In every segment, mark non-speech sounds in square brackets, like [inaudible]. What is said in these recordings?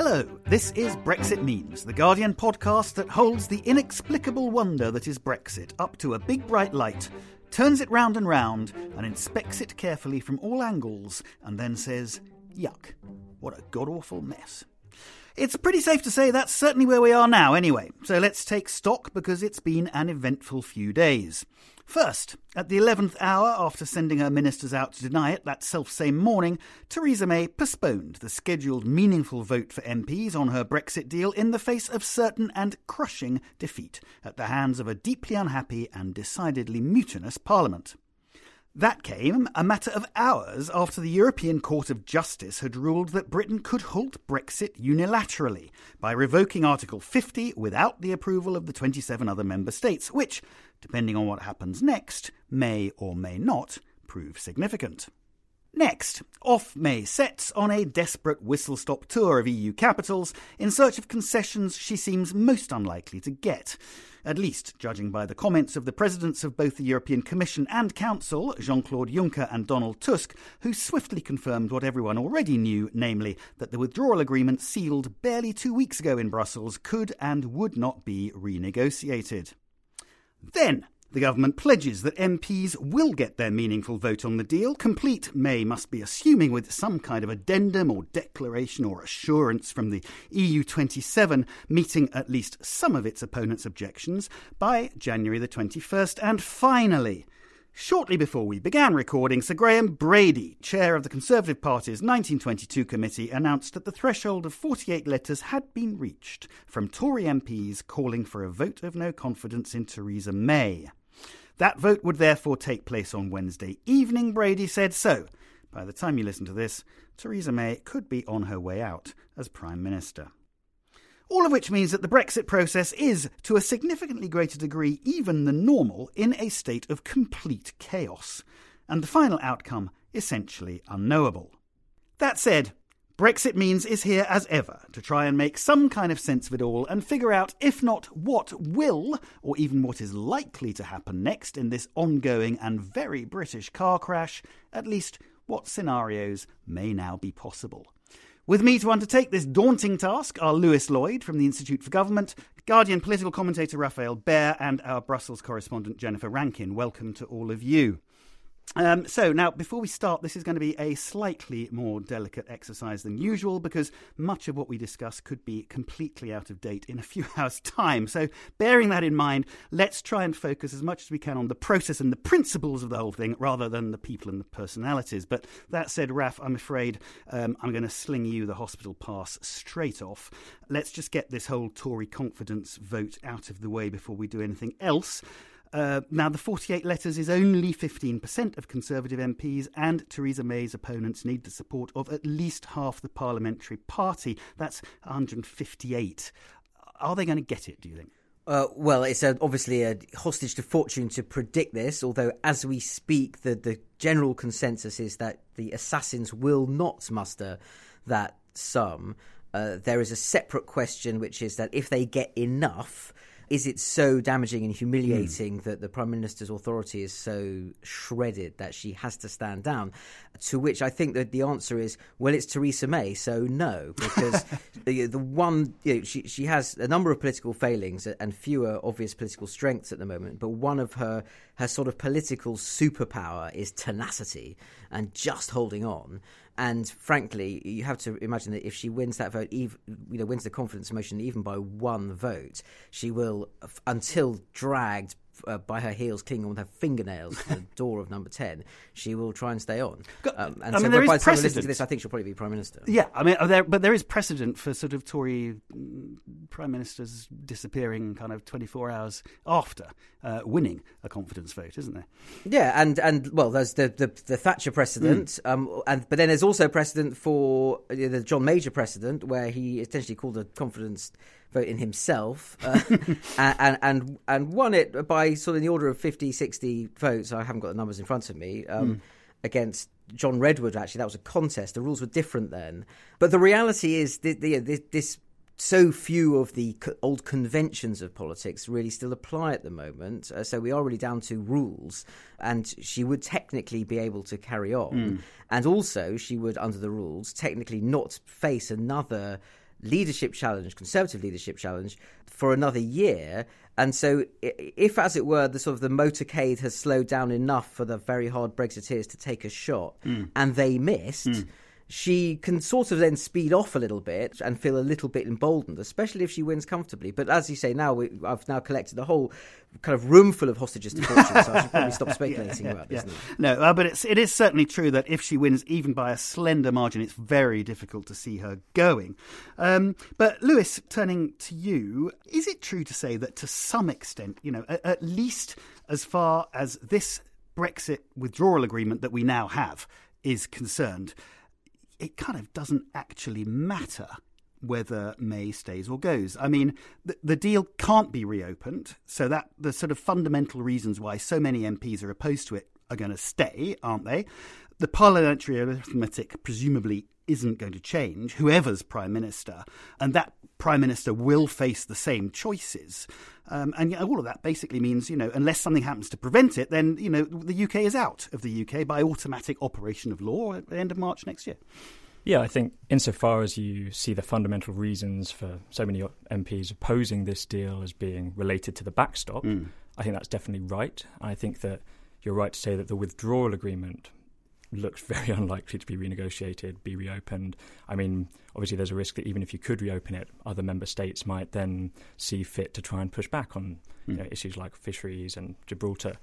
Hello, this is Brexit Means, the Guardian podcast that holds the inexplicable wonder that is Brexit up to a big bright light, turns it round and round, and inspects it carefully from all angles, and then says, Yuck, what a god awful mess. It's pretty safe to say that's certainly where we are now, anyway, so let's take stock because it's been an eventful few days. First, at the 11th hour after sending her ministers out to deny it that self-same morning, Theresa May postponed the scheduled meaningful vote for MPs on her Brexit deal in the face of certain and crushing defeat at the hands of a deeply unhappy and decidedly mutinous Parliament. That came a matter of hours after the European Court of Justice had ruled that Britain could halt Brexit unilaterally by revoking Article 50 without the approval of the 27 other member states, which, depending on what happens next, may or may not prove significant. Next, off May sets on a desperate whistle stop tour of EU capitals in search of concessions she seems most unlikely to get. At least, judging by the comments of the presidents of both the European Commission and Council, Jean Claude Juncker and Donald Tusk, who swiftly confirmed what everyone already knew namely, that the withdrawal agreement sealed barely two weeks ago in Brussels could and would not be renegotiated. Then, the government pledges that MPs will get their meaningful vote on the deal, complete, May must be assuming, with some kind of addendum or declaration or assurance from the EU 27 meeting at least some of its opponents' objections by January the 21st. And finally, Shortly before we began recording, Sir Graham Brady, chair of the Conservative Party's 1922 committee, announced that the threshold of 48 letters had been reached from Tory MPs calling for a vote of no confidence in Theresa May. That vote would therefore take place on Wednesday evening, Brady said. So, by the time you listen to this, Theresa May could be on her way out as Prime Minister. All of which means that the Brexit process is, to a significantly greater degree even than normal, in a state of complete chaos, and the final outcome essentially unknowable. That said, Brexit means is here as ever to try and make some kind of sense of it all and figure out, if not what will, or even what is likely to happen next in this ongoing and very British car crash, at least what scenarios may now be possible. With me to undertake this daunting task are Lewis Lloyd from the Institute for Government, Guardian political commentator Rafael Behr, and our Brussels correspondent Jennifer Rankin. Welcome to all of you. Um, so now, before we start, this is going to be a slightly more delicate exercise than usual because much of what we discuss could be completely out of date in a few [laughs] hours' time. So, bearing that in mind, let's try and focus as much as we can on the process and the principles of the whole thing rather than the people and the personalities. But that said, Raf, I'm afraid um, I'm going to sling you the hospital pass straight off. Let's just get this whole Tory confidence vote out of the way before we do anything else. Uh, now, the 48 letters is only 15% of Conservative MPs, and Theresa May's opponents need the support of at least half the parliamentary party. That's 158. Are they going to get it, do you think? Uh, well, it's a, obviously a hostage to fortune to predict this, although as we speak, the, the general consensus is that the assassins will not muster that sum. Uh, there is a separate question, which is that if they get enough, is it so damaging and humiliating mm. that the prime minister's authority is so shredded that she has to stand down? To which I think that the answer is, well, it's Theresa May, so no, [laughs] because the, the one you know, she she has a number of political failings and fewer obvious political strengths at the moment, but one of her her sort of political superpower is tenacity, and just holding on. And frankly, you have to imagine that if she wins that vote, even, you know, wins the confidence motion even by one vote, she will, until dragged uh, by her heels, clinging on with her fingernails to the [laughs] door of number 10, she will try and stay on. Um, and I so mean, there by is the time we listen to this, I think she'll probably be Prime Minister. Yeah, I mean, uh, there, but there is precedent for sort of Tory mm, prime ministers disappearing kind of 24 hours after uh, winning a confidence vote, isn't there? Yeah, and, and well, there's the, the, the Thatcher precedent, um, and but then there's also precedent for the John Major precedent, where he essentially called a confidence vote in himself uh, [laughs] and, and and won it by sort of in the order of 50, 60 votes. I haven't got the numbers in front of me. Um, Against John Redwood, actually, that was a contest. The rules were different then, but the reality is that the, this, this so few of the old conventions of politics really still apply at the moment. Uh, so we are really down to rules, and she would technically be able to carry on, and also she would, under the rules, technically not face another leadership challenge, conservative leadership challenge, for another year. And so, if, as it were, the sort of the motorcade has slowed down enough for the very hard Brexiteers to take a shot, hmm. and they missed, hmm. She can sort of then speed off a little bit and feel a little bit emboldened, especially if she wins comfortably. But as you say, now we, I've now collected a whole kind of room full of hostages to fortune, so I should probably stop [laughs] speculating about this. Yeah. No, uh, but it's, it is certainly true that if she wins even by a slender margin, it's very difficult to see her going. Um, but Lewis, turning to you, is it true to say that to some extent, you know, at, at least as far as this Brexit withdrawal agreement that we now have is concerned, it kind of doesn't actually matter whether May stays or goes. I mean, the, the deal can't be reopened, so that the sort of fundamental reasons why so many MPs are opposed to it are going to stay, aren't they? The parliamentary arithmetic presumably isn't going to change, whoever's prime minister, and that prime minister will face the same choices. Um, and all of that basically means, you know, unless something happens to prevent it, then, you know, the UK is out of the UK by automatic operation of law at the end of March next year. Yeah, I think insofar as you see the fundamental reasons for so many MPs opposing this deal as being related to the backstop, I think that's definitely right. I think that you're right to say that the withdrawal agreement looks very [laughs] unlikely to be renegotiated, be reopened. I mean, obviously, there's a risk that even if you could reopen it, other member states might then see fit to try and push back on you hmm. know, issues like fisheries and Gibraltar.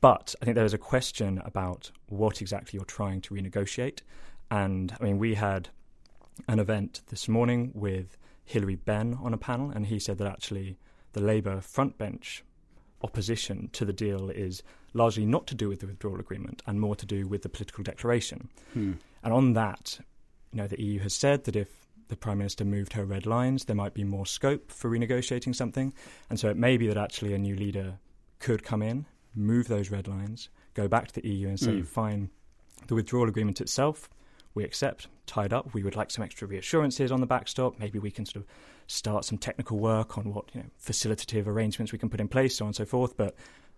But I think there is a question about what exactly you're trying to renegotiate. And I mean, we had an event this morning with Hilary Benn on a panel, and he said that actually the Labour front bench opposition to the deal is largely not to do with the withdrawal agreement and more to do with the political declaration. Hmm. And on that, you know, the EU has said that if the Prime Minister moved her red lines, there might be more scope for renegotiating something. And so it may be that actually a new leader could come in, move those red lines, go back to the EU and say, hmm. fine, the withdrawal agreement itself, we accept, tied up. We would like some extra reassurances on the backstop. Maybe we can sort of start some technical work on what you know, facilitative arrangements we can put in place, so on and so forth. But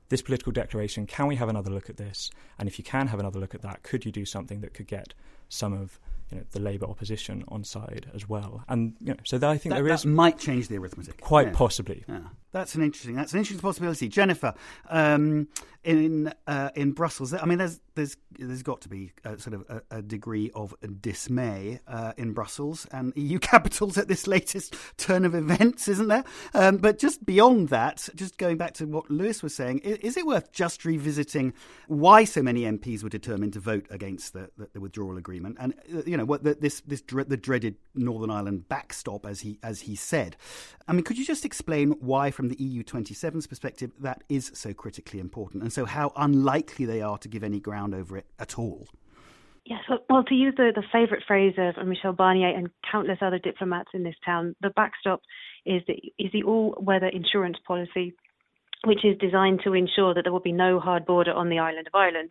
this political declaration, can we have another look at this? And if you can have another look at that, could you do something that could get some of you know, the Labour opposition on side as well? And you know, so that I think That, there is that might change the arithmetic. quite Yeah. possibly. Yeah, that's an interesting. That's an interesting possibility, Jennifer. Um, in uh, in Brussels, I mean, there's there's there's got to be a, sort of a, a degree of dismay uh, in Brussels and EU [laughs] capitals at this latest turn of events, isn't there? Um, but just beyond that, just going back to what Lewis was saying, is, is it worth just revisiting why so many MPs were determined to vote against the, the, the withdrawal agreement, and uh, you know what the, this this dre- the dreaded Northern Ireland backstop, as he as he said. I mean, could you just explain why, from the EU 27's perspective, that is so critically important, and so how unlikely they are to give any ground over it at all? Yes, well, to use the, the favourite phrase of Michel Barnier and countless other diplomats in this town, the backstop is the is the all-weather insurance policy, which is designed to ensure that there will be no hard border on the island of Ireland,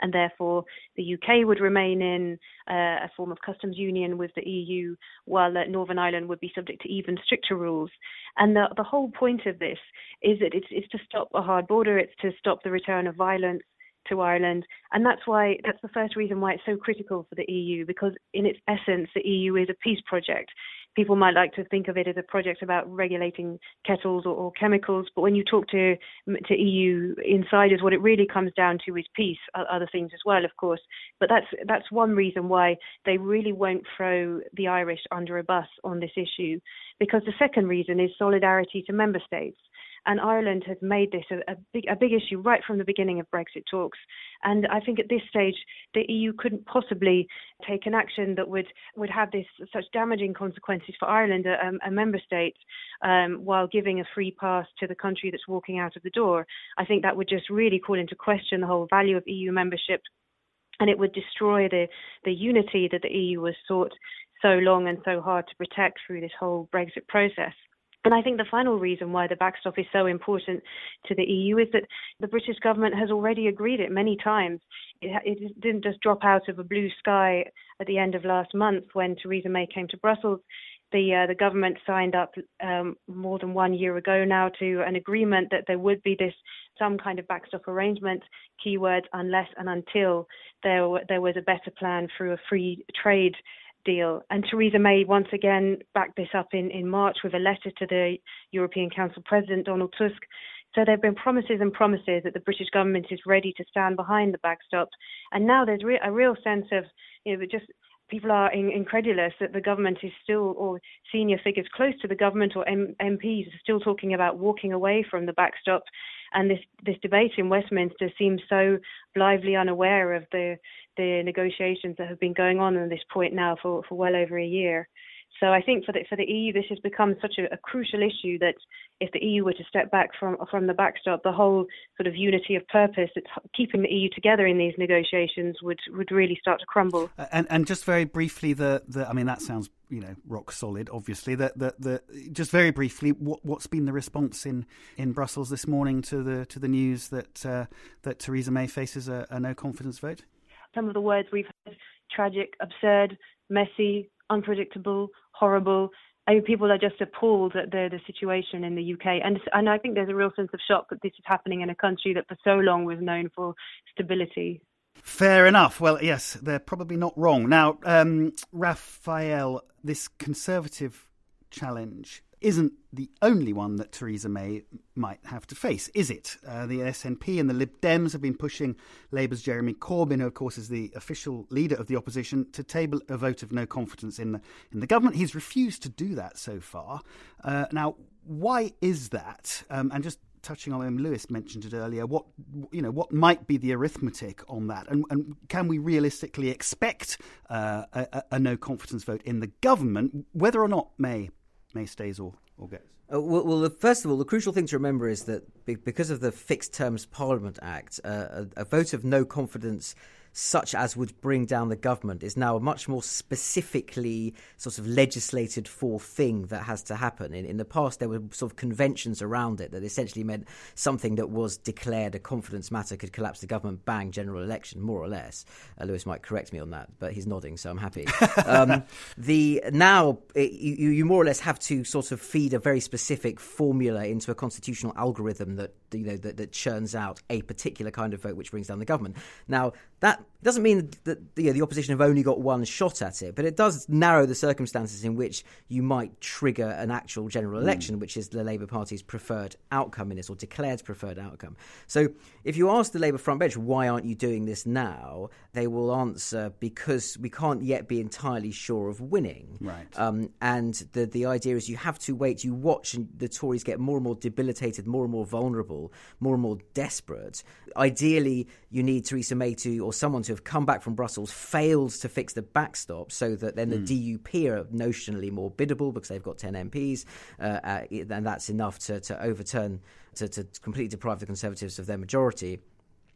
and therefore the UK would remain in uh, a form of customs union with the EU, while uh, Northern Ireland would be subject to even stricter rules. And the the whole point of this is that it's it's to stop a hard border, it's to stop the return of violence to Ireland, and that's why that's the first reason why it's so critical for the EU because in its essence the EU is a peace project. People might like to think of it as a project about regulating kettles or, or, chemicals, but when you talk to to EU insiders, what it really comes down to is peace. Other things as well, of course, but that's that's one reason why they really won't throw the Irish under a bus on this issue, because the second reason is solidarity to member states. And Ireland has made this a, a, big, a big issue right from the beginning of Brexit talks. And I think at this stage, the EU couldn't possibly take an action that would, would have this such damaging consequences for Ireland, a, a member state, um, while giving a free pass to the country that's walking out of the door. I think that would just really call into question the whole value of EU membership and it would destroy the, the unity that the EU was sought so long and so hard to protect through this whole Brexit process. And I think the final reason why the backstop is so important to the EU is that the British government has already agreed it many times. It, it, didn't just drop out of a blue sky at the end of last month when Theresa May came to Brussels. The uh, the government signed up um, more than one year ago now to an agreement that there would be this some kind of backstop arrangement. Keywords unless and until there there was a better plan through a free trade deal. And Theresa May once again backed this up in, in March with a letter to the European Council President Donald Tusk. So there have been promises and promises that the British government is ready to stand behind the backstop. And now there's re- a real sense of, you know, just people are in, incredulous that the government is still, or senior figures close to the government or M- MPs are still talking about walking away from the backstop. And this, this debate in Westminster seems so blithely unaware of the, the negotiations that have been going on at this point now for, for well over a year. So I think for the for the EU, this has become such a, a, crucial issue that if the EU were to step back from from the backstop, the whole sort of unity of purpose that's keeping the EU together in these negotiations would would really start to crumble. And and just very briefly, the, the I mean that sounds you know rock solid. Obviously, the the, the just very briefly, what what's been the response in, in Brussels this morning to the to the news that uh, that Theresa May faces a, a no confidence vote? Some of the words we've heard: tragic, absurd, messy, unpredictable, horrible. People are just appalled at the the situation in the UK, and and I think there's a real sense of shock that this is happening in a country that for so long was known for stability. Fair enough. Well, yes, they're probably not wrong. Now, um, Raphael, this conservative challenge isn't the only one that Theresa May might have to face, is it? Uh, the SNP and the Lib Dems have been pushing Labour's Jeremy Corbyn, who of course is the official leader of the opposition, to table a vote of no confidence in the in the government. He's refused to do that so far. Uh, now, why is that? Um, and just touching on, Lewis mentioned it earlier. What you know, what might be the arithmetic on that, and, and can we realistically expect uh, a, a no confidence vote in the government, whether or not May May stays or, or goes? Uh, well, well, first of all, the crucial thing to remember is that because of the Fixed Terms Parliament Act, uh, a, a vote of no confidence such as would bring down the government is now a much more specifically sort of legislated for thing that has to happen. In, in the past, there were sort of conventions around it that essentially meant something that was declared a confidence matter could collapse the government, bang, general election, more or less. Uh, Lewis might correct me on that, but he's nodding, so I'm happy. [laughs] um, the now it, you, you more or less have to sort of feed a very specific formula into a constitutional algorithm that you know that, that churns out a particular kind of vote which brings down the government. Now that that doesn't mean that know, the opposition have only got one shot at it, but it does narrow the circumstances in which you might trigger an actual general hmm. election, mm. which is the Labour Party's preferred outcome in this, or declared preferred outcome. So, if you ask the Labour front bench why aren't you doing this now, they will answer because we can't yet be entirely sure of winning. Right. Um, and the the idea is you have to wait. You watch and the Tories get more and more debilitated, more and more vulnerable, more and more desperate. Ideally, you need Theresa May to or someone to have come back from Brussels fails to fix the backstop so that then the mm. DUP are notionally more biddable because they've got 10 MPs, uh, uh, and that's enough to, to overturn, to, to completely deprive the Conservatives of their majority.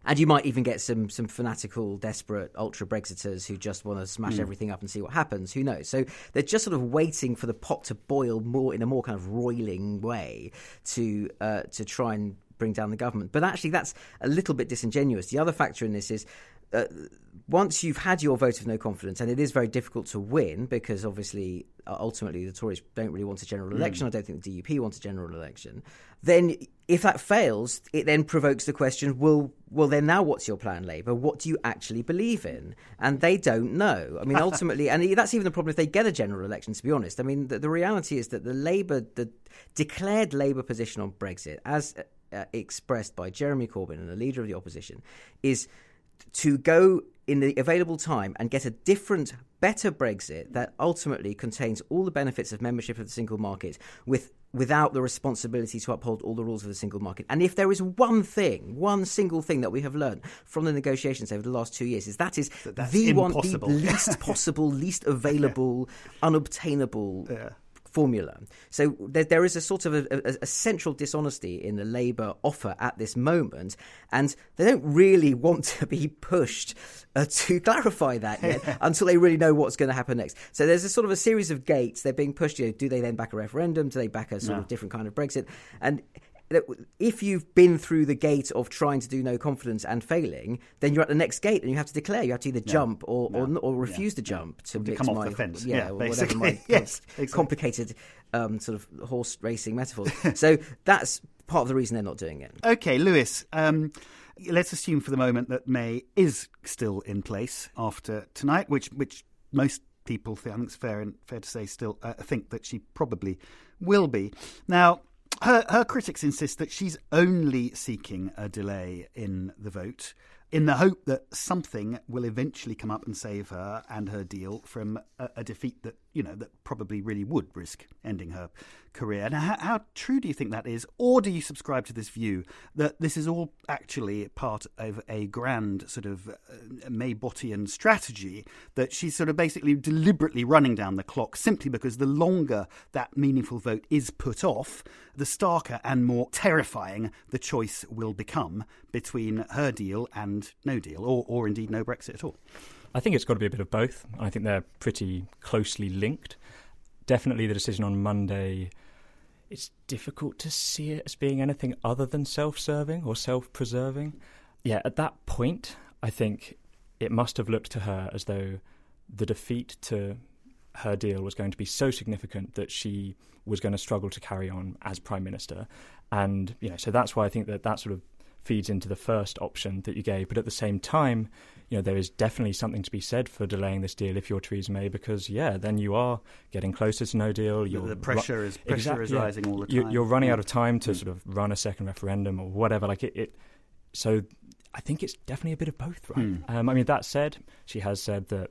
And you might even get some some fanatical, desperate ultra Brexiters who just want to smash mm. everything up and see what happens. Who knows? So they're just sort of waiting for the pot to boil more in a more kind of roiling way to uh, to try and bring down the government. But actually, that's a little bit disingenuous. The other factor in this is uh, once you've had your vote of no confidence, and it is very difficult to win because obviously, uh, ultimately, the Tories don't really want a general hmm. election. Mm. I don't think the DUP wants a general election. Then, if that fails, it then provokes the question: Well, well, then now what's your plan, Labour? What do you actually believe in? And they don't know. I mean, [laughs] ultimately, and that's even the problem if they get a general election. To be honest, I mean, the, the reality is that the Labour, the declared Labour position on Brexit, as uh, expressed by Jeremy Corbyn and the leader of the opposition, is to go in the available time and get a different, better Brexit that ultimately contains all the benefits of membership of the single market with without the responsibility to uphold all the rules of the single market. And if there is one thing, one single thing that we have learned from the negotiations over the last two years, is that is the impossible. one, the least possible, least [laughs] available, yeah. unobtainable yeah formula. So there, there is a sort of a, a, a, central dishonesty in the Labour offer at this moment, and they don't really want to be pushed uh, to clarify that yet [laughs] until they really know what's going to happen next. So there's a sort of a series of gates. They're being pushed. You know, do they then back a referendum? Do they back a sort no. of different kind of Brexit? And if you've been through the gate of trying to do no confidence and failing, then you're at the next gate and you have to declare. You have to either yeah. jump or, or, or refuse yeah. to jump to, to come off my, the fence. Yeah, yeah whatever my [laughs] yes, exactly. complicated um, sort of horse racing metaphors. so [laughs] that's part of the reason they're not doing it. Okay, Lewis. Um, let's assume for the moment that May is still in place after tonight, which which most people think, I think it's fair and fair to say still uh, think that she probably will be. Now, her, her critics insist that she's only seeking a delay in the vote in the hope that something will eventually come up and save her and her deal from a, a defeat that you know that probably really would risk ending her career. And how, how, true do you think that is, or do you subscribe to this view that this is all actually part of a grand sort of uh, Maybottian strategy that she's sort of basically deliberately running down the clock simply because the longer that meaningful vote is put off, the starker and more terrifying the choice will become between her deal and no deal, or, or indeed no Brexit at all. I think it's got to be a bit of both. I think they're pretty closely linked. Definitely the decision on Monday, it's difficult to see it as being anything other than self serving or self preserving. Yeah, at that point, I think it must have looked to her as though the defeat to her deal was going to be so significant that she was going to struggle to carry on as prime minister and you know so that's why i think that that sort of feeds into the first option that you gave but at the same time you know, there is definitely something to be said for delaying this deal if you're Theresa May, because yeah, then you are getting closer to no deal. You're the pressure ru- is pressure exactly, is rising all the time. You're, running yeah. out of time to mm. sort of run a second referendum or whatever. Like it, it so I think it's definitely a bit of both, right? Mm. Um, I mean, that said, she has said that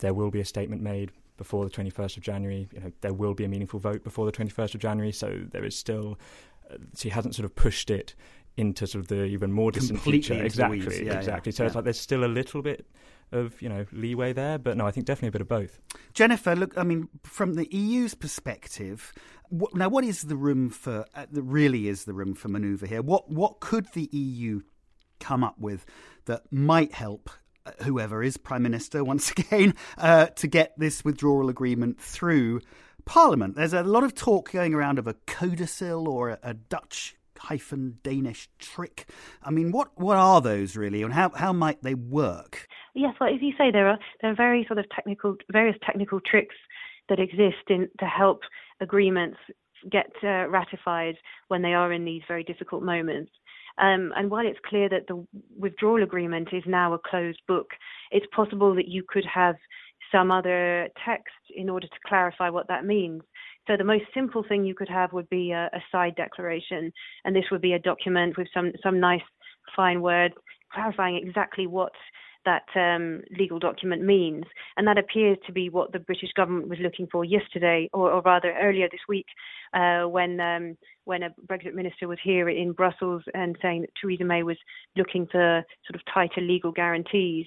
there will be a statement made before the 21st of January. You know, there will be a meaningful vote before the 21st of January. So there is still, uh, she hasn't sort of pushed it into sort of the even more distant Completely future. Exactly, yeah, exactly. Yeah, so yeah. it's like there's still a little bit of you know leeway there, but no, I think definitely a bit of both. Jennifer, look, I mean, from the EU's perspective, what, now what is the room for? Uh, really is the room for manoeuvre here? What what could the EU come up with that might help uh, whoever is prime minister once [laughs] again uh, to get this withdrawal agreement through? Parliament. There's a lot of talk going around of a codicil or a, a Dutch hyphen Danish trick. I mean, what what are those really, and how how might they work? Yes, well, as you say, there are there are very sort of technical various technical tricks that exist in to help agreements get uh, ratified when they are in these very difficult moments. Um, and while it's clear that the withdrawal agreement is now a closed book, it's possible that you could have some other text in order to clarify what that means. So the most simple thing you could have would be a, a side declaration, and this would be a document with some some nice fine words clarifying exactly what that um, legal document means. And that appears to be what the British government was looking for yesterday, or, or rather earlier this week, uh, when um, when a Brexit minister was here in Brussels and saying that Theresa May was looking for sort of tighter legal guarantees.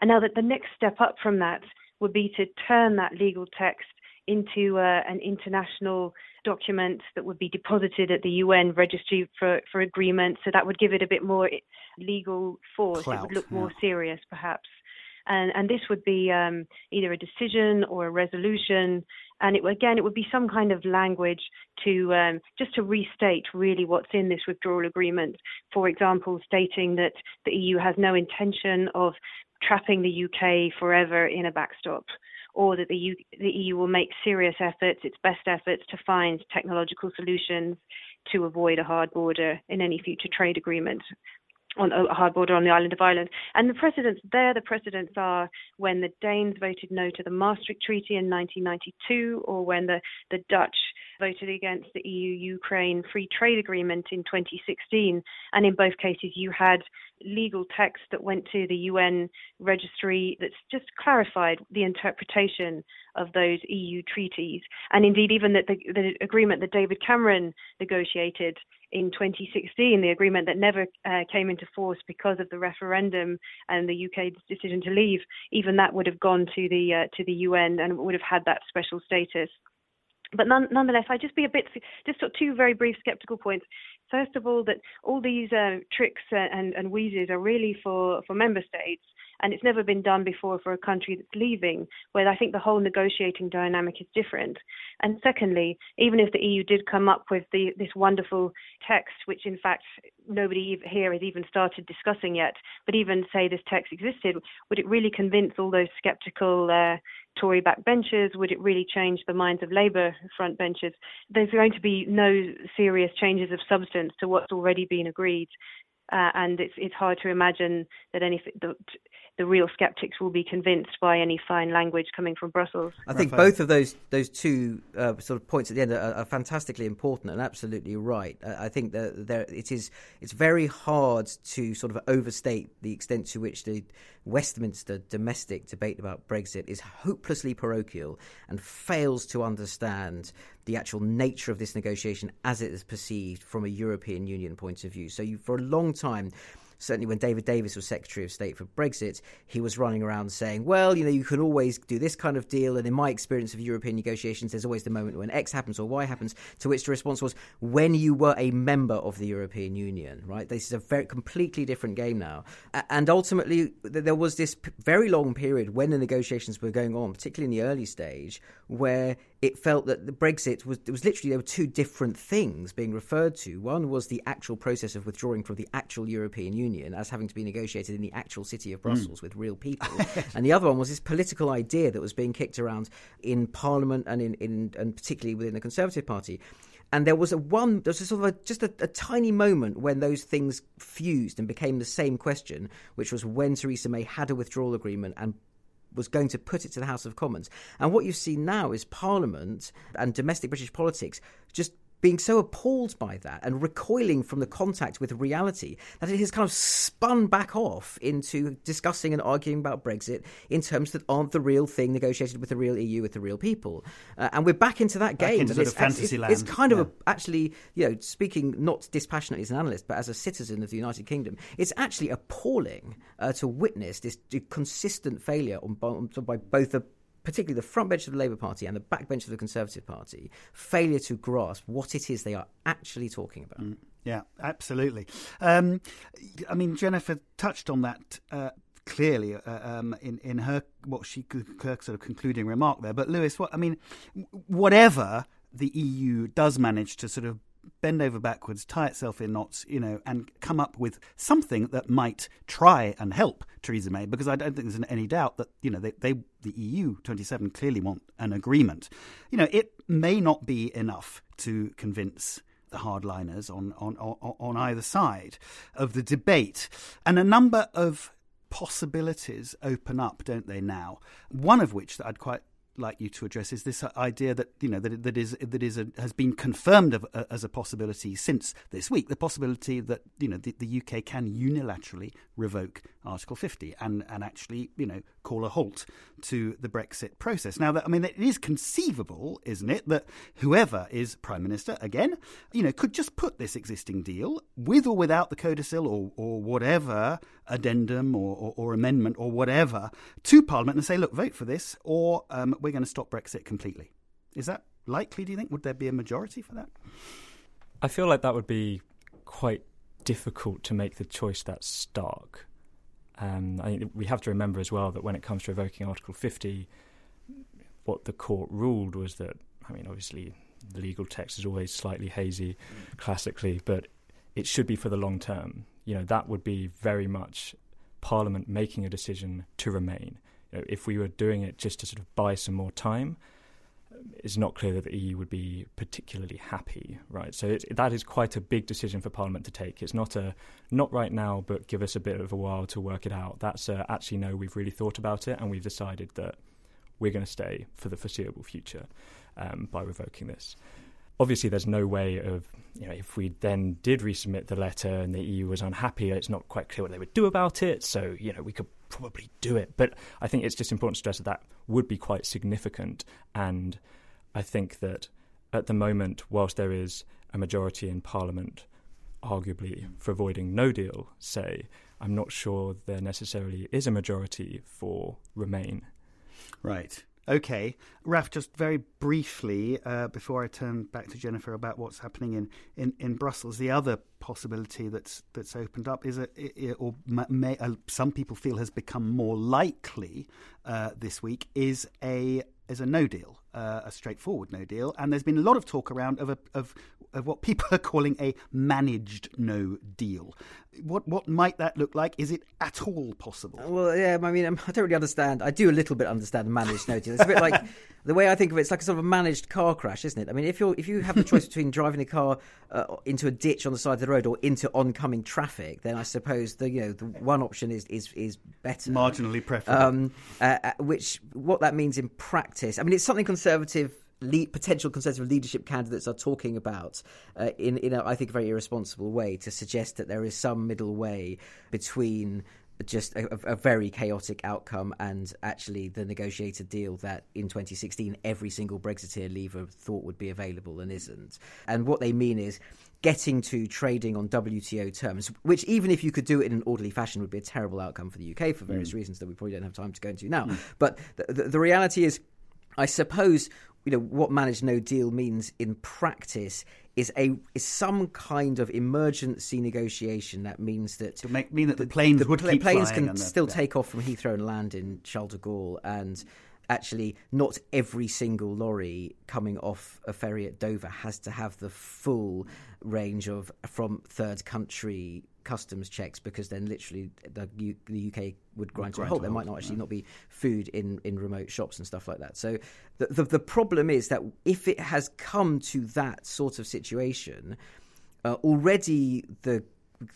And now that the next step up from that would be to turn that legal text into uh, an international document that would be deposited at the UN registry for, for agreement. So that would give it a bit more legal force. Clout, it would look yeah. more serious, perhaps. And, and this would be um, either a decision or a resolution. And it, again, it would be some kind of language to um, just to restate really what's in this withdrawal agreement. For example, stating that the EU has no intention of trapping the UK forever in a backstop or that the, U, the EU will make serious efforts, its best efforts, to find technological solutions to avoid a hard border in any future trade agreement on a hard border on the island of Ireland. And the precedents there, the precedents are when the Danes voted no to the Maastricht Treaty in 1992, or when the, the Dutch voted against the EU Ukraine Free Trade Agreement in 2016. And in both cases, you had legal text that went to the UN registry that's just clarified the interpretation of those EU treaties. And indeed, even that the, the agreement that David Cameron negotiated in 2016, the agreement that never uh, came into force because of the referendum and the UK's decision to leave, even that would have gone to the uh, to the UN and would have had that special status. But none, nonetheless, I'd just be a bit just two very brief sceptical points. First of all, that all these uh, tricks and, and wheezes are really for, for member states and it's never been done before for a country that's leaving, where I think the whole negotiating dynamic is different. And secondly, even if the EU did come up with the, this wonderful text, which in fact nobody here has even started discussing yet, but even say this text existed, would it really convince all those sceptical uh, Tory backbenchers? Would it really change the minds of Labour frontbenchers? There's going to be no serious changes of substance to what's already been agreed. Uh, and it's it's hard to imagine that anything the, the real skeptics will be convinced by any fine language coming from Brussels. I think Raphael. both of those those two uh, sort of points at the end are, are, fantastically important and absolutely right. Uh, I think that there it is it's very hard to sort of overstate the extent to which the Westminster domestic debate about Brexit is hopelessly parochial and fails to understand the actual nature of this negotiation as it is perceived from a European Union point of view. So, you, for a long time, certainly when David Davis was Secretary of State for Brexit, he was running around saying, well, you know, you can always do this kind of deal. And in my experience of European negotiations, there's always the moment when X happens or Y happens, to which the response was, when you were a member of the European Union, right? This is a very completely different game now. And ultimately, there was this very long period when the negotiations were going on, particularly in the early stage, where it felt that the Brexit was it was literally there were two different things being referred to. One was the actual process of withdrawing from the actual European Union as having to be negotiated in the actual city of Brussels mm. with real people, [laughs] and the other one was this political idea that was being kicked around in Parliament and in, in and particularly within the Conservative Party. And there was a one, there was a sort of a, just a, a, tiny moment when those things fused and became the same question, which was when Theresa May had a withdrawal agreement and was going to put it to the House of Commons. And what you see now is Parliament and domestic British politics just being so appalled by that and recoiling from the contact with reality that it has kind of spun back off into discussing and arguing about Brexit in terms that aren't the real thing negotiated with the real EU with the real people. Uh, and we're back into that back game. Into it's, fantasy it's, land. it's kind yeah. of a, actually, you know, speaking not dispassionately as an analyst, but as a citizen of the United Kingdom, it's actually appalling uh, to witness this consistent failure on, on, by both the particularly the front bench of the Labour Party and the back bench of the Conservative Party, failure to grasp what it is they are actually talking about. Mm, yeah, absolutely. Um, I mean, Jennifer touched on that. Uh, clearly, uh, um, in in her what she her sort of concluding remark there, but Lewis, what I mean, whatever the EU does manage to sort of bend over backwards, tie itself in knots, you know, and come up with something that might try and help Theresa May, because I don't think there's any doubt that, you know, they, they the EU 27 clearly want an agreement. You know, it may not be enough to convince the hardliners on, on, on, on either side of the debate. And a number of possibilities open up, don't they, now? One of which that I'd quite like you to address is this idea that you know that that is that is a, has been confirmed of, uh, as a possibility since this week. The possibility that you know the, the, UK can unilaterally revoke Article 50 and and actually you know call a halt to the Brexit process. Now, that, I mean, it is conceivable, isn't it, that whoever is prime minister again, you know, could just put this existing deal with or without the codicil or or whatever addendum or, or, or amendment or whatever to Parliament and say, look, vote for this, or um, we're going to stop Brexit completely. Is that likely, do you think? Would there be a majority for that? I feel like that would be quite difficult to make the choice that stark. Um, I think we have to remember as well that when it comes to revoking Article 50, what the court ruled was that, I mean, obviously the legal text is always slightly hazy classically, but it should be for the long term. You know, that would be very much Parliament making a decision to remain. You know, if we were doing it just to sort of buy some more time, it's not clear that the EU would be particularly happy, right? So that is quite a big decision for Parliament to take. It's not a not right now, but give us a bit of a while to work it out. That's a, actually no, we've really thought about it and we've decided that we're going to stay for the foreseeable future um, by revoking this. Obviously, there's no way of, you know, if we then did resubmit the letter and the EU was unhappy, it's not quite clear what they would do about it. So, you know, we could probably do it. But I think it's just important to stress that that would be quite significant. And I think that at the moment, whilst there is a majority in Parliament, arguably for avoiding no deal, say, I'm not sure there necessarily is a majority for Remain. Right. Okay, Raf, just very briefly uh, before I turn back to Jennifer about what's happening in, in, in Brussels, the other possibility that's that's opened up is a, or may, uh, some people feel has become more likely uh, this week is a is a no deal, uh, a straightforward no deal, and there's been a lot of talk around of a, of of what people [laughs] are calling a managed no deal. What what might that look like? Is it at all possible? Well, yeah, I mean, um, I don't really understand. I do a little bit understand managed no deal. It's a bit like [laughs] the way I think of it. It's like a sort of a managed car crash, isn't it? I mean, if you're, if you have the choice between driving a car uh, into a ditch on the side of the road or into oncoming traffic, then I suppose the you know the one option is is is better, marginally preferable. Um, uh, uh which what that means in practice. I mean, it's something conservative lead, potential Conservative leadership candidates are talking about uh, in, in a, I think, a very irresponsible way to suggest that there is some middle way between just a, a, very chaotic outcome and actually the negotiated deal that in 2016 every single Brexiteer leaver thought would be available and isn't. And what they mean is getting to trading on WTO terms, which even if you could do it in an orderly fashion would be a terrible outcome for the UK for various mm. reasons that we probably don't have time to go into now. Mm. But the, the, the reality is I suppose you know what managed no deal means in practice is a is some kind of emergency negotiation that means that to make mean that the, the planes the would pl- planes can the, still yeah. take off from Heathrow and land in Charles de Gaulle and actually not every single lorry coming off a ferry at Dover has to have the full range of from third country customs checks because then literally the, U- the UK would grind to a halt. There might not actually not be food in, in remote shops and stuff like that. So the, the, the problem is that if it has come to that sort of situation, uh, already the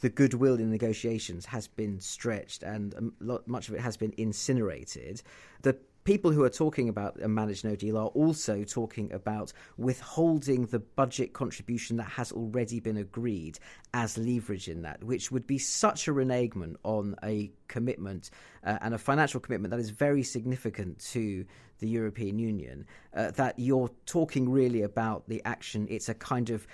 the goodwill in negotiations has been stretched and lot, much of it has been incinerated. The people who are talking about a managed no deal are also talking about withholding the budget contribution that has already been agreed as leverage in that, which would be such a renegement on a commitment uh, and a financial commitment that is very significant to the European Union uh, that you're talking really about the action. It's a kind of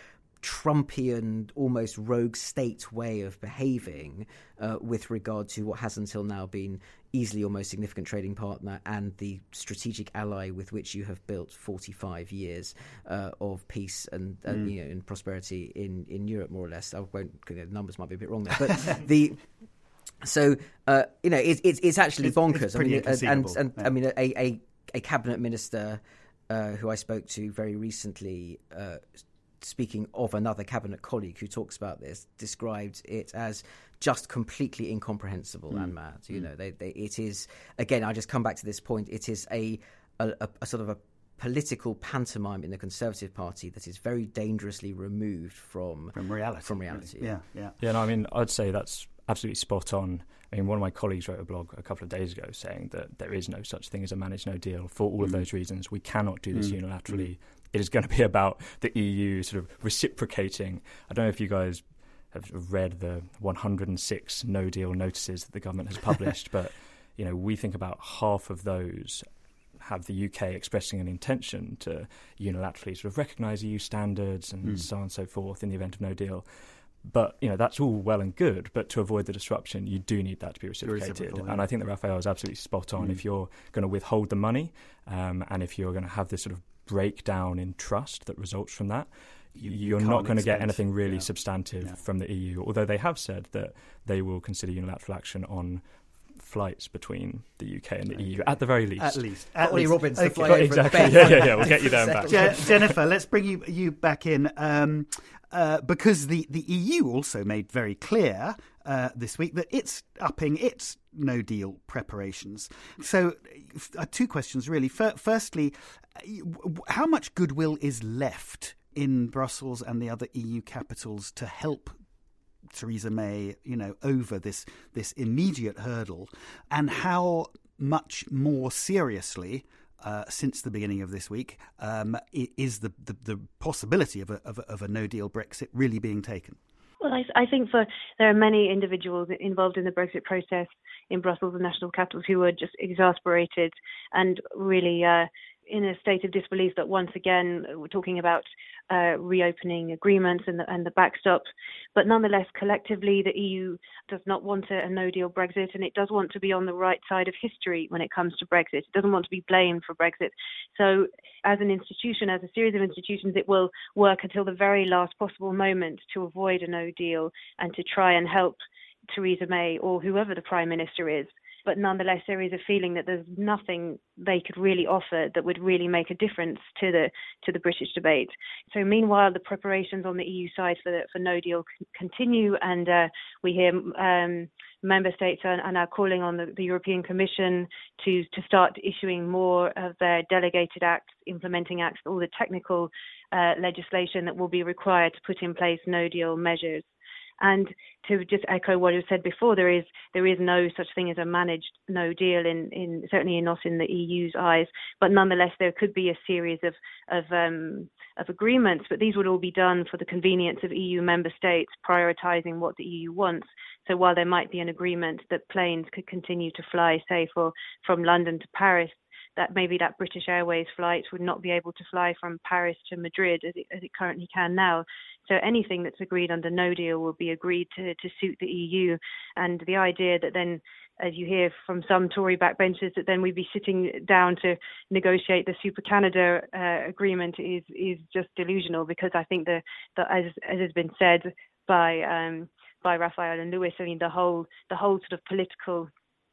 Trumpian, almost rogue state way of behaving uh, with regard to what has until now been easily your most significant trading partner and the strategic ally with which you have built 45 years uh, of peace and, mm. you know, and prosperity in, in Europe, more or less. I won't, the numbers might be a bit wrong there, but [laughs] the so uh, you know it, it, it's actually bonkers. It's I mean, and, and, and yeah. I mean a, a, a cabinet minister uh, who I spoke to very recently uh, speaking of another cabinet colleague who talks about this, described it as just completely incomprehensible mm. and mad. You mm. know, they, they, it is again. I just come back to this point. It is a, a, a, a sort of a political pantomime in the Conservative Party that is very dangerously removed from from reality. From reality, yeah, yeah. Yeah, yeah no, I mean, I'd say that's absolutely spot on. I mean, one of my colleagues wrote a blog a couple of days ago saying that there is no such thing as a managed no deal for all mm. of those reasons. We cannot do this mm. unilaterally. Mm it is going to be [laughs] about the EU sort of reciprocating. I don't know if you guys have read the 106 no deal notices that the government has published, [laughs] but you know we think about half of those have the UK expressing an intention to unilaterally sort of recognise EU standards and mm. so on and so forth in the event of no deal. But you know that's all well and good, but to avoid the disruption, you do need that to be reciprocated. And I think that Raphael is absolutely spot on. Mm. If you're going to withhold the money, um, and if you're going to have this sort of breakdown in trust that results from that, you, are not going to get anything really yeah. substantive yeah. from the EU. Although they have said that they will consider unilateral action on flights between the UK and the okay. EU at the very least. At least, at Olly least. Robbins, okay. exactly. [laughs] yeah, yeah, yeah. We'll get you there [laughs] back. Je- Jennifer, let's bring you you back in um, uh, because the the EU also made very clear uh, this week that it's upping its no deal preparations. So, uh, two questions really. firstly, how much goodwill is left in Brussels and the other EU capitals to help Theresa May, you know, over this this immediate hurdle, and how much more seriously uh, since the beginning of this week um, is the, the, the possibility of a, of a, of a no deal Brexit really being taken? Well, I, I, think for there are many individuals involved in the Brexit process in Brussels and national capitals who are just exasperated and really uh, in a state of disbelief that once again we're talking about uh, reopening agreements and the, and the backstop. But nonetheless, collectively, the EU does not want a, a no deal Brexit and it does want to be on the right side of history when it comes to Brexit. It doesn't want to be blamed for Brexit. So, as an institution, as a series of institutions, it will work until the very last possible moment to avoid a no deal and to try and help Theresa May or whoever the Prime Minister is but nonetheless there is a feeling that there's nothing they could really offer that would really make a difference to the to the British debate. So meanwhile, the preparations on the EU side for the, for No Deal continue, and uh, we hear um, member states are, are, now calling on the, the European Commission to to start issuing more of their delegated acts, implementing acts, all the technical uh, legislation that will be required to put in place No Deal measures. And to just echo what you said before, there is there is no such thing as a managed no deal in, in certainly not in the EU's eyes. But nonetheless, there could be a series of of um, of agreements, but these would all be done for the convenience of EU member states, prioritising what the EU wants. So while there might be an agreement that planes could continue to fly, say, for from London to Paris, that maybe that British Airways flight would not be able to fly from Paris to Madrid as it, as it currently can now. So anything that's agreed under no deal will be agreed to, to suit the EU. And the idea that then, as you hear from some Tory backbenchers, that then we'd be sitting down to negotiate the Super Canada uh, agreement is is just delusional because I think that, as, as has been said by um, by Raphael and Lewis, I mean the whole the whole sort of political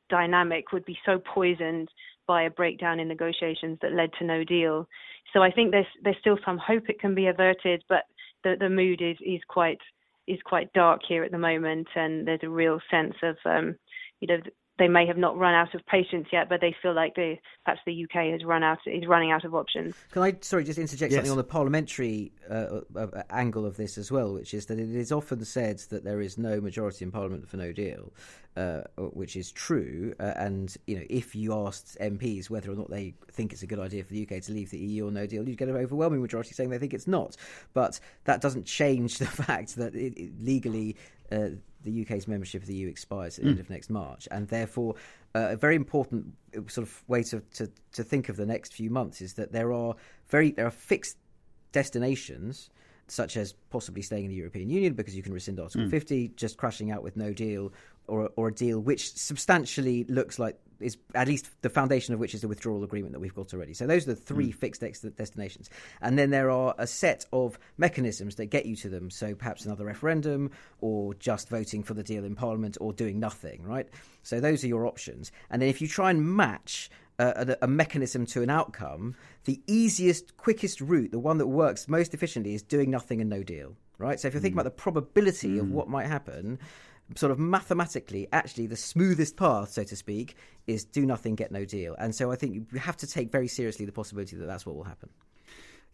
dynamic would be so poisoned by a breakdown in negotiations that led to no deal. So I think there's there's still some hope it can be averted, but the the mood is is quite is quite dark here at the moment, and there's a real sense of um, you know they may have not run out of patience yet, but they feel like they, perhaps the UK has run out is running out of options. Can I sorry just interject yes. something on the parliamentary uh, uh, angle of this as well, which is that it is often said that there is no majority in Parliament for no deal, uh, which is true. Uh, and you know, if you asked MPs whether or not they think it's a good idea for the UK to leave the EU or no deal, you'd get an overwhelming majority saying they think it's not. But that doesn't change [laughs] the fact that it, it legally uh, the UK's membership of the EU expires at the mm. end of next March, and therefore uh, a very important uh, sort of way to, to, to think of the next few months is that there are very there are fixed destinations such as possibly staying in the European Union because you can rescind Article mm. 50, just crashing out with no deal, or, or a deal which substantially looks like is at least the foundation of which is the withdrawal agreement that we've got already. So those are the three mm. fixed ex- destinations, and then there are a set of mechanisms that get you to them. So perhaps another referendum, or just voting for the deal in Parliament, or doing nothing. Right. So those are your options, and then if you try and match a, a, mechanism to an outcome, the easiest, quickest route, the one that works most efficiently, is doing nothing and no deal. Right. So if you're thinking mm. about the probability mm. of what might happen, sort of mathematically, actually, the smoothest path, so to speak, is do nothing, get no deal. And so I think you have to take very seriously the possibility that that's what will happen.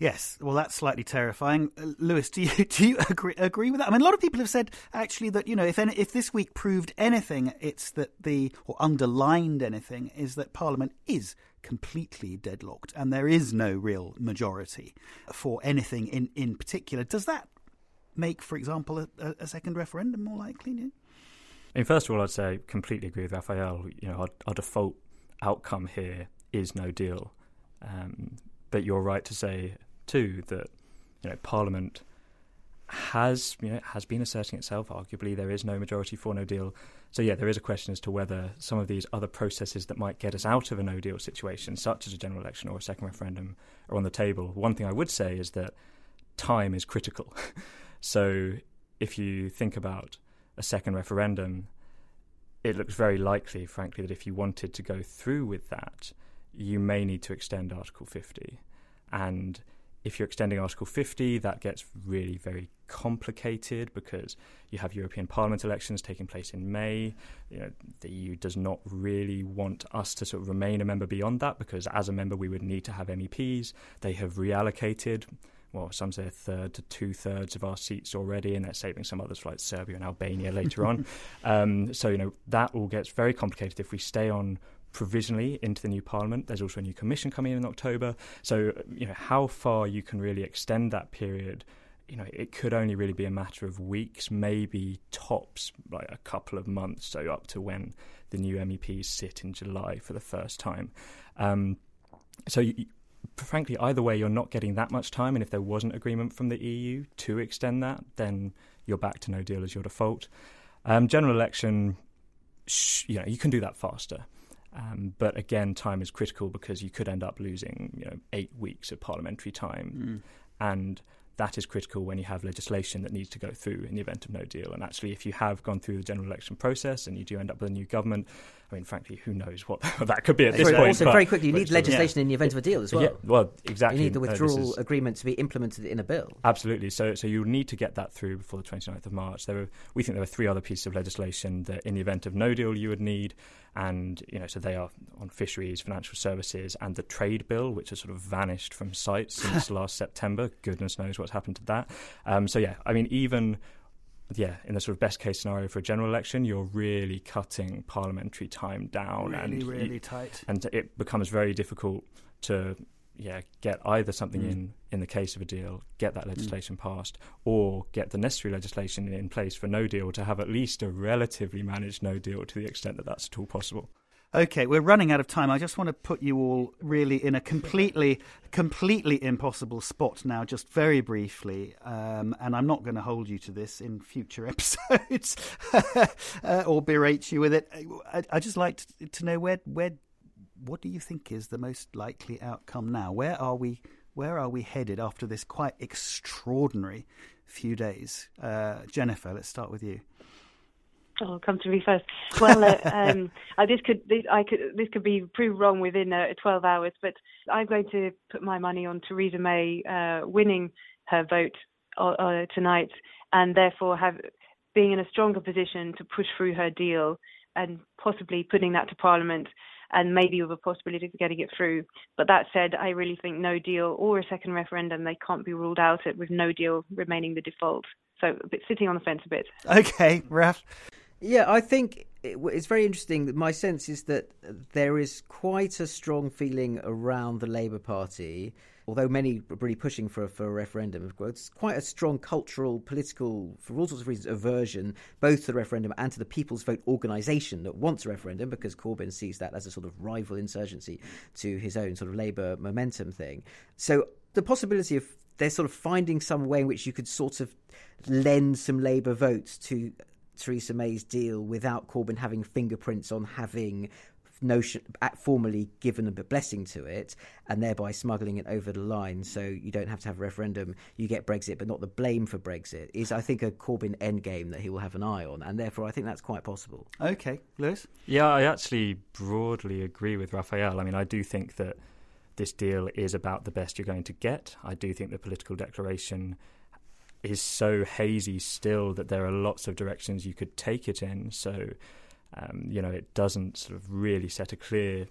Yes, well, that's slightly terrifying. Uh, Lewis, do you [laughs] do you agree agree with that? I mean, a lot of people have said actually that you know if any, if this week proved anything, it's that the or underlined anything is that Parliament is completely deadlocked and there is no real majority for anything in in particular. Does that make, for example, a, a second referendum more likely? I mean, first of all, I'd say completely agree with Raphael. You know, our, our default outcome here is no deal. Um, but you're right to say too that you know Parliament has you know has been asserting itself. Arguably, there is no majority for no deal. So yeah, there is a question as to whether some of these other processes that might get us out of a no deal situation, such as a general election or a second referendum, are on the table. One thing I would say is that time is critical. [laughs] so if you think about a second referendum, it looks very likely, frankly, that if you wanted to go through with that, you may need to extend Article 50. And if you're extending Article 50, that gets really very complicated because you have European Parliament elections taking place in May. You know, the EU does not really want us to sort of remain a member beyond that because as a member we would need to have MEPs. They have reallocated well, some say a third to two thirds of our seats already, and they're saving some others like Serbia and Albania later on. [laughs] Um, so, you know, that all gets very complicated if we stay on provisionally into the new parliament. There's also a new commission coming in in October. So, you know, how far you can really extend that period, you know, it could only really be a matter of weeks, maybe tops like a couple of months, so up to when the new MEPs sit in July for the first time. Um, so, you, frankly, either way, you're not getting that much time. And if there wasn't agreement from the EU to extend that, then you're back to no deal as your default. Um, general election, sh- you know, you can do that faster. Um, but again, time is critical because you could end up losing you know, eight weeks of parliamentary time. Mm. And that is critical when you have legislation that needs to go through in the event of no deal. And actually, if you have gone through the general election process and you do end up with a new government, I mean, frankly, who knows what [laughs] that could be at this point. Also, but, very quickly, you need legislation yeah. in the event of a deal as well. Yeah, well, exactly. You need the withdrawal uh, is, agreement to be implemented in a bill. Absolutely. So, so you need to get that through before the 29th of March. There, were, we think there were three other pieces of legislation that, in the event of no deal, you would need, and you know, so they are on fisheries, financial services, and the trade bill, which has sort of vanished from sight since [laughs] last September. Goodness knows what's happened to that. Um, so yeah, I mean, even yeah, in the sort of best case scenario for a general election, you're really cutting parliamentary time down, really, and really you, tight, and it becomes very difficult to yeah get either something mm. in in the case of a deal, get that mm. legislation mm. passed, or get the necessary legislation in place for no deal to have at least a relatively managed no deal to the extent that that's at all possible. Okay, we're running out of time. I just want to put you all really in a completely, completely impossible spot now, just very briefly. Um, and I'm not going to hold you to this in future [laughs] episodes uh, or berate you with it. I, I just like to, to know where, where, what do you think is the most likely outcome now? Where are we? Where are we headed after this quite extraordinary few days? Uh, Jennifer, let's start with you. Oh, come to me first. Well, uh, [laughs] um, this could this, I could this could be proved wrong within uh, 12 hours, but I'm going to put my money on Theresa May uh, winning her vote uh, uh, tonight, and therefore have being in a stronger position to push through her deal and possibly putting that to Parliament and maybe with a possibility of getting it through. But that said, I really think no deal or a second referendum, they can't be ruled out with no deal remaining the default. So a bit sitting on the fence a bit. Okay, Raf. Yeah, I think it's very interesting. My sense is that there is quite a strong feeling around the Labour Party, although many are really pushing for, for a referendum. It's quite a strong cultural, political, for all sorts of reasons, aversion both to the referendum and to the People's Vote organisation that wants a referendum because Corbyn sees that as a sort of rival insurgency to his own sort of Labour momentum thing. So the possibility of they're sort of finding some way in which you could sort of lend some Labour votes to Theresa May's deal without Corbyn having fingerprints on having notion uh, formally given a blessing to it and thereby smuggling it over the line so you don't have to have a referendum you get brexit but not the blame for brexit is i think a corbyn endgame that he will have an eye on and therefore i think that's quite possible. Okay. Lewis? Yeah i actually broadly agree with raphael. I mean i do think that this deal is about the best you're going to get. I do think the political declaration is so hazy still that there are lots of directions you could take it in. So, um, you know, it doesn't sort of really set a clear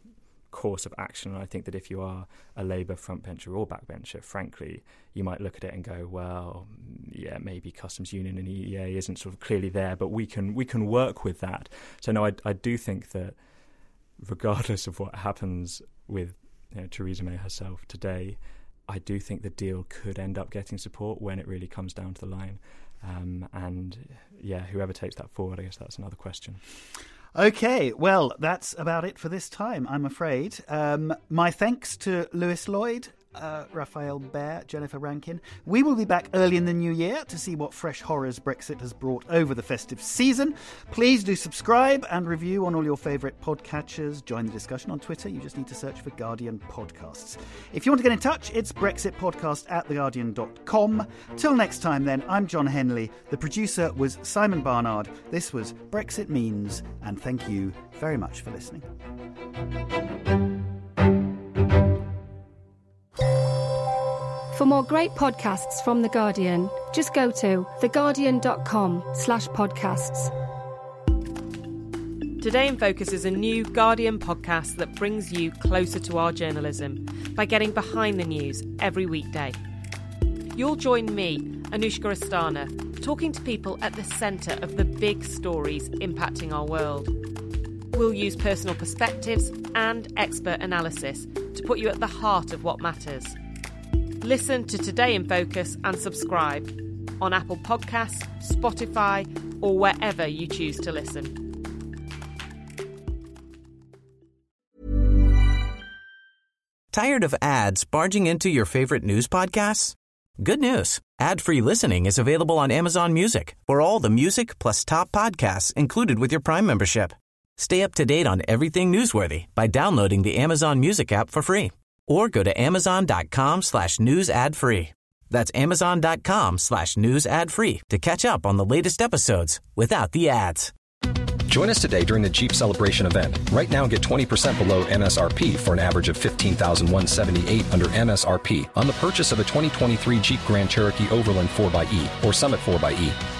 course of action. And I think that if you are a Labour frontbencher or backbencher, frankly, you might look at it and go, well, yeah, maybe customs union and EEA isn't sort of clearly there, but we can we can work with that. So no, I, I do think that regardless of what happens with you know, Theresa May herself today, I do think the deal could end up getting support when it really comes down to the line. Um, and yeah, whoever takes that forward, I guess that's another question. Okay, well, that's about it for this time, I'm afraid. Um, my thanks to Lewis Lloyd uh, Raphael Behr, Jennifer Rankin. We will be back early in the new year to see what fresh horrors Brexit has brought over the festive season. Please do subscribe and review on all your favourite podcatchers. Join the discussion on Twitter. You just need to search for Guardian Podcasts. If you want to get in touch, it's brexitpodcast at theguardian.com. Till next time, then, I'm Jon Henley. The producer was Simon Barnard. This was Brexit Means, and thank you very much for listening. For more great podcasts from The Guardian, just go to theguardian.com slash podcasts. Today in Focus is a new Guardian podcast that brings you closer to our journalism by getting behind the news every weekday. You'll join me, Anushka Asthana, talking to people at the centre of the big stories impacting our world. We'll use personal perspectives and expert analysis put you at the heart of what matters. Listen to Today in Focus and subscribe on Apple Podcasts, Spotify, or wherever you choose to listen. Tired of ads barging into your favorite news podcasts? Good news. Ad-free listening is available on Amazon Music for all the music plus top podcasts included with your Prime membership. Stay up to date on everything newsworthy by downloading the Amazon Music app for free or go to amazon.com slash news ad free. That's amazon.com slash news ad free to catch up on the latest episodes without the ads. Join us today during the Jeep Celebration event. Right now, get 20% below MSRP for an average of 15178 under MSRP on the purchase of a 2023 Jeep Grand Cherokee Overland 4xE or Summit 4xE.